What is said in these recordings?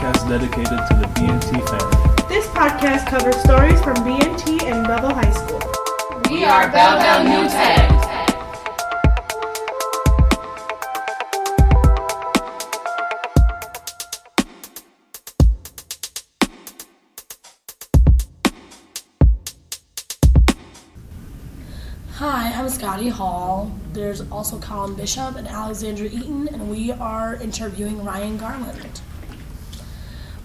dedicated to the BNT family. This podcast covers stories from BNT and Belleville High School. We are Belleville New Tech. Hi, I'm Scottie Hall. There's also Colin Bishop and Alexandra Eaton, and we are interviewing Ryan Garland.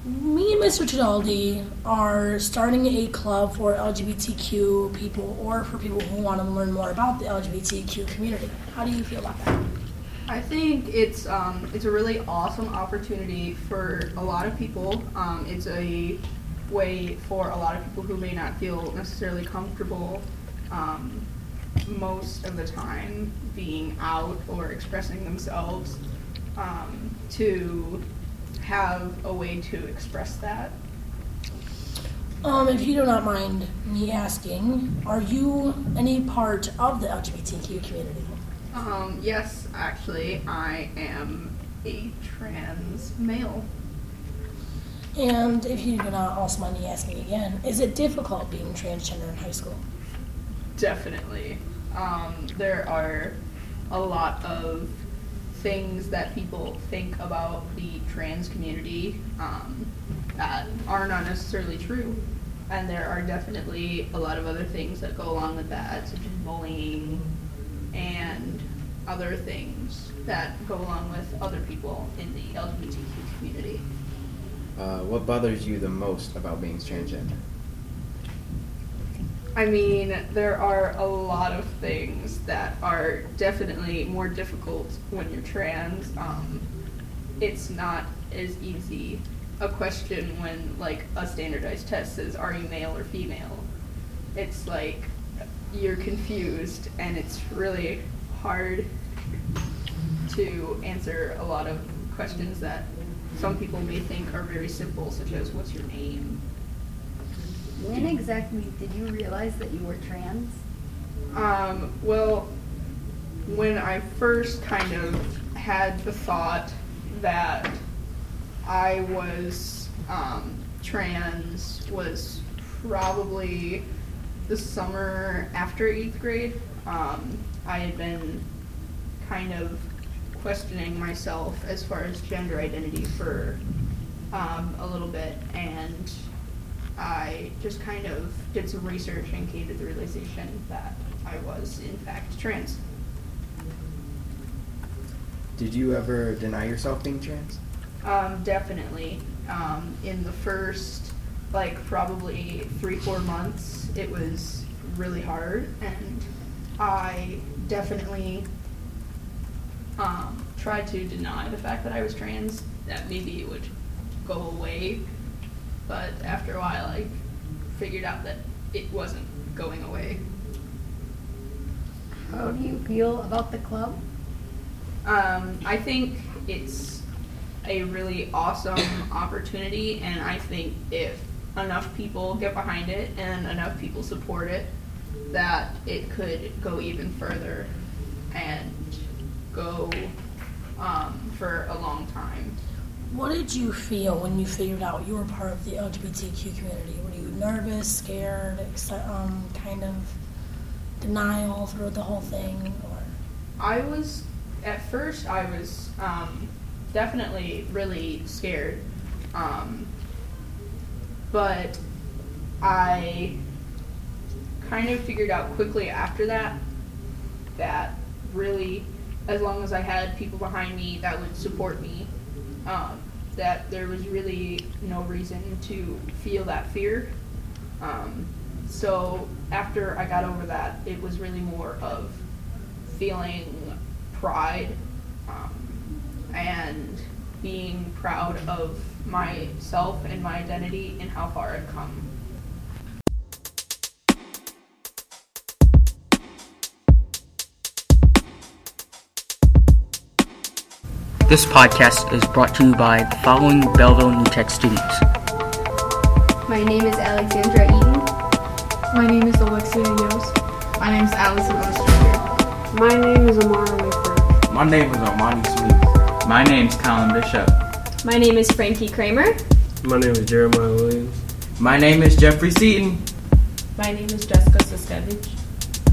Me and Mr. Tudaldi are starting a club for LGBTQ people or for people who want to learn more about the LGBTQ community. How do you feel about that? I think it's um, it's a really awesome opportunity for a lot of people. Um, it's a way for a lot of people who may not feel necessarily comfortable um, most of the time being out or expressing themselves um, to have a way to express that. Um, if you do not mind me asking, are you any part of the LGBTQ community? Um, yes, actually, I am a trans male. And if you do not also mind me asking again, is it difficult being transgender in high school? Definitely. Um, there are a lot of things that people think about the trans community um, that are not necessarily true. And there are definitely a lot of other things that go along with that, such as bullying and other things that go along with other people in the LGBTQ community. Uh, what bothers you the most about being transgender? I mean, there are a lot of things that are definitely more difficult when you're trans. Um, it's not as easy a question when, like, a standardized test says, Are you male or female? It's like you're confused, and it's really hard to answer a lot of questions that some people may think are very simple, such as, What's your name? When exactly did you realize that you were trans? Um, well, when I first kind of had the thought that I was um, trans was probably the summer after eighth grade. Um, I had been kind of questioning myself as far as gender identity for um, a little bit, and I just kind of did some research and came to the realization that I was, in fact, trans. Did you ever deny yourself being trans? Um, definitely. Um, in the first, like, probably three, four months, it was really hard, and I definitely um, tried to deny the fact that I was trans, that maybe it would go away but after a while I figured out that it wasn't going away. How do you feel about the club? Um, I think it's a really awesome opportunity, and I think if enough people get behind it and enough people support it, that it could go even further and go um, for a long time. What did you feel when you figured out you were part of the LGBTQ community? Were you nervous, scared, um, kind of denial throughout the whole thing? Or? I was, at first, I was um, definitely really scared. Um, but I kind of figured out quickly after that that really, as long as I had people behind me that would support me, um, that there was really no reason to feel that fear. Um, so after I got over that, it was really more of feeling pride um, and being proud of myself and my identity and how far I've come. This podcast is brought to you by the following Belleville New Tech Studios. My name is Alexandra Eaton. My name is Alexia Yost. My name is Allison Ostrander. My name is Amara Wafer. My name is Armani Smith. My name is Colin Bishop. My name is Frankie Kramer. My name is Jeremiah Williams. My name is Jeffrey Seaton. My name is Jessica Siskevich.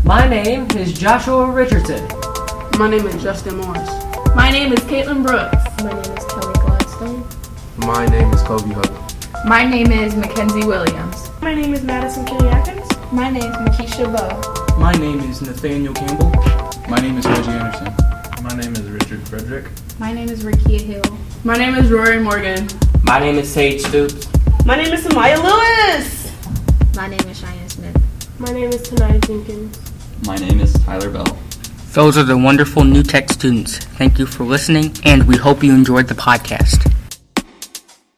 My name is Joshua Richardson. My name is Justin Morris. My name is Caitlin Brooks. My name is Kelly Gladstone. My name is Kobe Hutton. My name is Mackenzie Williams. My name is Madison Kiliakins. My name is Makisha Bow. My name is Nathaniel Campbell. My name is Reggie Anderson. My name is Richard Frederick. My name is Rakia Hill. My name is Rory Morgan. My name is Sage Stoops. My name is Samaya Lewis. My name is Cheyenne Smith. My name is Tanaya Jenkins. My name is Tyler Bell. Those are the wonderful New Tech students. Thank you for listening, and we hope you enjoyed the podcast.